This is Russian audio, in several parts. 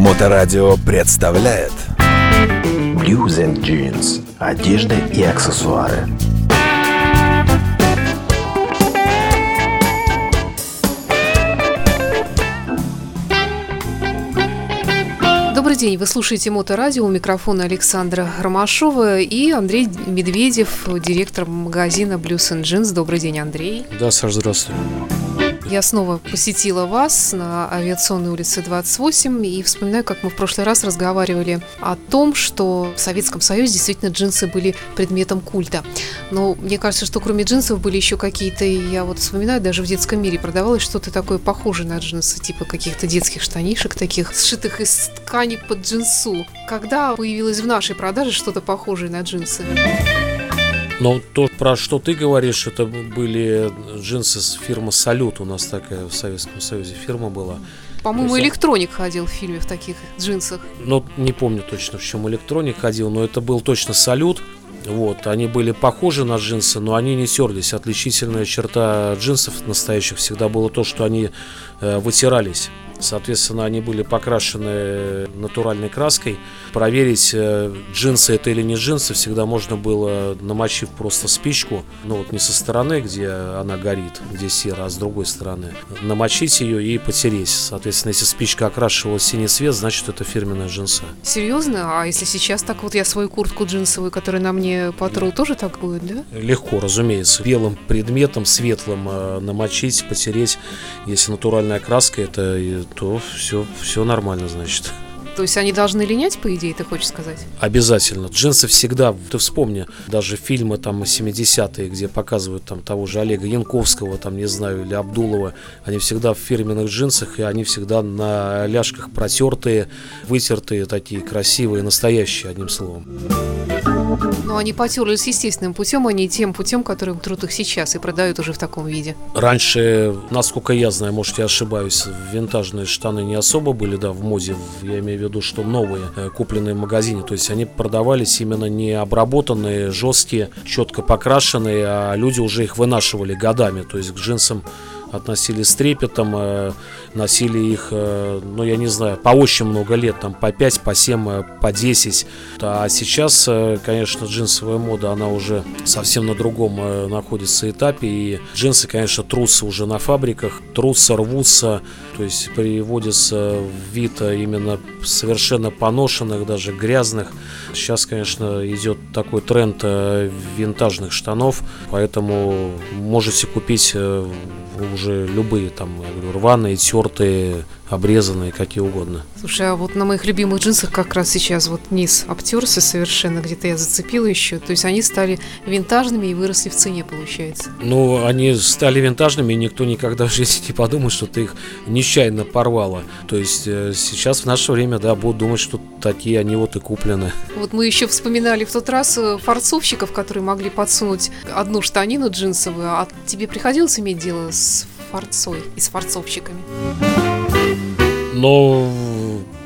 Моторадио представляет Blues and Jeans. Одежда и аксессуары. Добрый день, вы слушаете Моторадио, у микрофона Александра Ромашова и Андрей Медведев, директор магазина Blues and Jeans. Добрый день, Андрей. Да, Саш, здравствуй. Я снова посетила вас на авиационной улице 28 и вспоминаю, как мы в прошлый раз разговаривали о том, что в Советском Союзе действительно джинсы были предметом культа. Но мне кажется, что кроме джинсов были еще какие-то, я вот вспоминаю, даже в детском мире продавалось что-то такое похожее на джинсы, типа каких-то детских штанишек таких, сшитых из ткани под джинсу. Когда появилось в нашей продаже что-то похожее на джинсы? Но то, про что ты говоришь, это были джинсы с фирмы «Салют». У нас такая в Советском Союзе фирма была. По-моему, есть- электроник ходил в фильме в таких джинсах. Ну, не помню точно, в чем электроник ходил, но это был точно «Салют». Вот, они были похожи на джинсы, но они не терлись. Отличительная черта джинсов настоящих всегда было то, что они э, вытирались. Соответственно, они были покрашены натуральной краской. Проверить, э, джинсы это или не джинсы, всегда можно было, намочив просто спичку, ну вот не со стороны, где она горит, где сера, а с другой стороны, намочить ее и потереть. Соответственно, если спичка окрашивала синий цвет, значит это фирменная джинса. Серьезно? А если сейчас так вот я свою куртку джинсовую, которая на мне потру, тоже так будет, да? Легко, разумеется. Белым предметом, светлым э, намочить, потереть. Если натуральная краска, это то все, все нормально, значит. То есть они должны линять, по идее, ты хочешь сказать? Обязательно. Джинсы всегда, ты вспомни, даже фильмы там 70-е, где показывают там того же Олега Янковского, там, не знаю, или Абдулова, они всегда в фирменных джинсах, и они всегда на ляжках протертые, вытертые, такие красивые, настоящие, одним словом. Но они потерлись естественным путем, а не тем путем, которым трут их сейчас и продают уже в таком виде. Раньше, насколько я знаю, может я ошибаюсь, винтажные штаны не особо были, да, в моде. Я имею в виду, что новые, э, купленные в магазине. То есть они продавались именно не обработанные, жесткие, четко покрашенные, а люди уже их вынашивали годами. То есть к джинсам относились с трепетом, э, носили их, э, ну, я не знаю, по очень много лет, там, по 5, по 7, э, по 10. А сейчас, конечно, джинсовая мода, она уже совсем на другом находится этапе, и джинсы, конечно, трутся уже на фабриках, трутся, рвутся, то есть приводится в вид именно совершенно поношенных, даже грязных. Сейчас, конечно, идет такой тренд винтажных штанов, поэтому можете купить э, уже любые там, я говорю, рваные, тертые, обрезанные, какие угодно. Слушай, а вот на моих любимых джинсах как раз сейчас вот низ обтерся совершенно, где-то я зацепила еще. То есть они стали винтажными и выросли в цене, получается. Ну, они стали винтажными, и никто никогда в жизни не подумает, что ты их нечаянно порвала. То есть э, сейчас в наше время, да, будут думать, что такие они вот и куплены. Вот мы еще вспоминали в тот раз э, форцовщиков, которые могли подсунуть одну штанину джинсовую. А тебе приходилось иметь дело с форцой и с форцовщиками? Но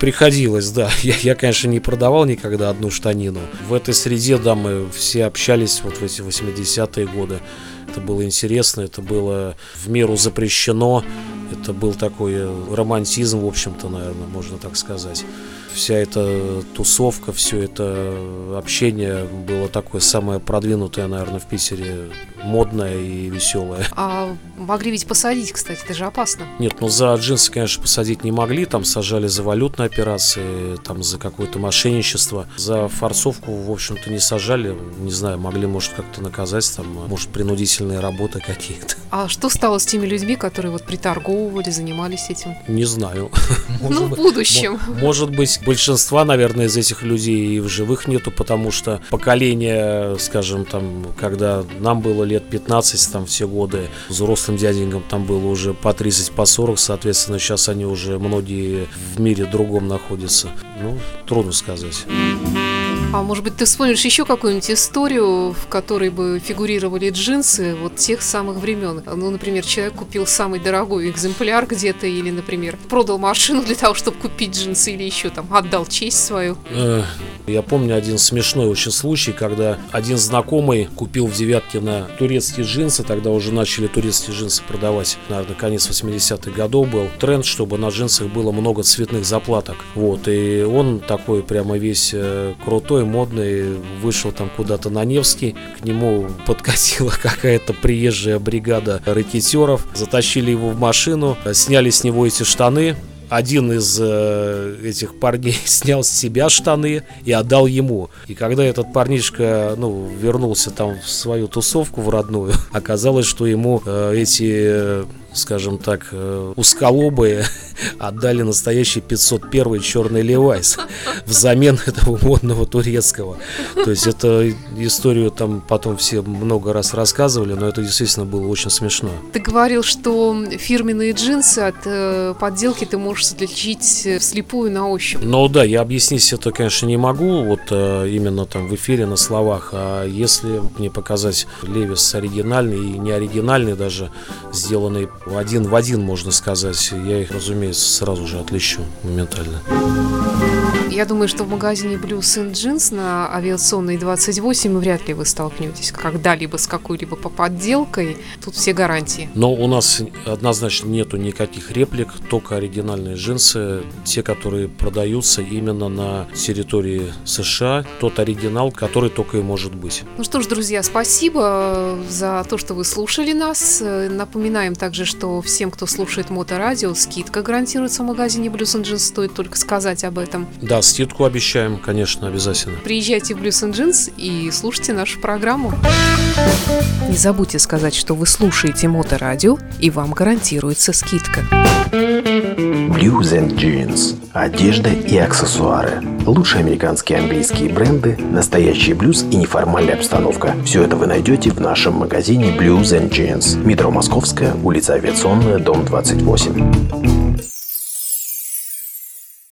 приходилось, да. Я, я, конечно, не продавал никогда одну штанину. В этой среде, да, мы все общались вот в эти 80-е годы. Это было интересно, это было в меру запрещено. Это был такой э, романтизм, в общем-то, наверное, можно так сказать. Вся эта тусовка, все это общение было такое самое продвинутое, наверное, в Питере, модное и веселое. А могли ведь посадить, кстати, это же опасно. Нет, ну за джинсы, конечно, посадить не могли, там сажали за валютные операции, там за какое-то мошенничество. За форцовку, в общем-то, не сажали, не знаю, могли, может, как-то наказать, там, может, принудительные работы какие-то. А что стало с теми людьми, которые вот приторговывали, занимались этим? Не знаю. ну, в будущем. Мо- Может быть, большинства, наверное, из этих людей и в живых нету, потому что поколение, скажем, там, когда нам было лет 15, там, все годы, взрослым дяденькам там было уже по 30, по 40, соответственно, сейчас они уже многие в мире другом находятся. Ну, трудно сказать. А может быть, ты вспомнишь еще какую-нибудь историю, в которой бы фигурировали джинсы вот тех самых времен? Ну, например, человек купил самый дорогой экземпляр где-то, или, например, продал машину для того, чтобы купить джинсы, или еще там отдал честь свою. Я помню один смешной очень случай, когда один знакомый купил в девятке на турецкие джинсы, тогда уже начали турецкие джинсы продавать, наверное, конец 80-х годов был тренд, чтобы на джинсах было много цветных заплаток. Вот, и он такой прямо весь э, крутой, модный, вышел там куда-то на Невский, к нему подкатила какая-то приезжая бригада рэкетеров, затащили его в машину, сняли с него эти штаны, один из э, этих парней снял с себя штаны и отдал ему. И когда этот парнишка, ну, вернулся там в свою тусовку в родную, оказалось, что ему э, эти э, скажем так, э, узколобые отдали настоящий 501 черный Левайс взамен этого модного турецкого. То есть это историю там потом все много раз рассказывали, но это действительно было очень смешно. Ты говорил, что фирменные джинсы от э, подделки ты можешь отличить э, вслепую на ощупь. Ну да, я объяснить это, конечно, не могу, вот именно там в эфире на словах, а если мне показать Левис оригинальный и не оригинальный даже, сделанный один в один, можно сказать. Я их, разумеется, сразу же отличу моментально. Я думаю, что в магазине Blue and Jeans на авиационной 28 вряд ли вы столкнетесь когда-либо с какой-либо подделкой. Тут все гарантии. Но у нас однозначно нету никаких реплик, только оригинальные джинсы, те, которые продаются именно на территории США, тот оригинал, который только и может быть. Ну что ж, друзья, спасибо за то, что вы слушали нас. Напоминаем также, что всем, кто слушает Моторадио, скидка гарантируется в магазине Blues and Jeans, стоит только сказать об этом. Да, скидку обещаем, конечно, обязательно. Приезжайте в Blues and Jeans и слушайте нашу программу. Не забудьте сказать, что вы слушаете Моторадио, и вам гарантируется скидка. Blues and Jeans. Одежда и аксессуары. Лучшие американские и английские бренды, настоящий блюз и неформальная обстановка. Все это вы найдете в нашем магазине Blues and Jeans. Метро Московская, улица Авиационная, дом 28.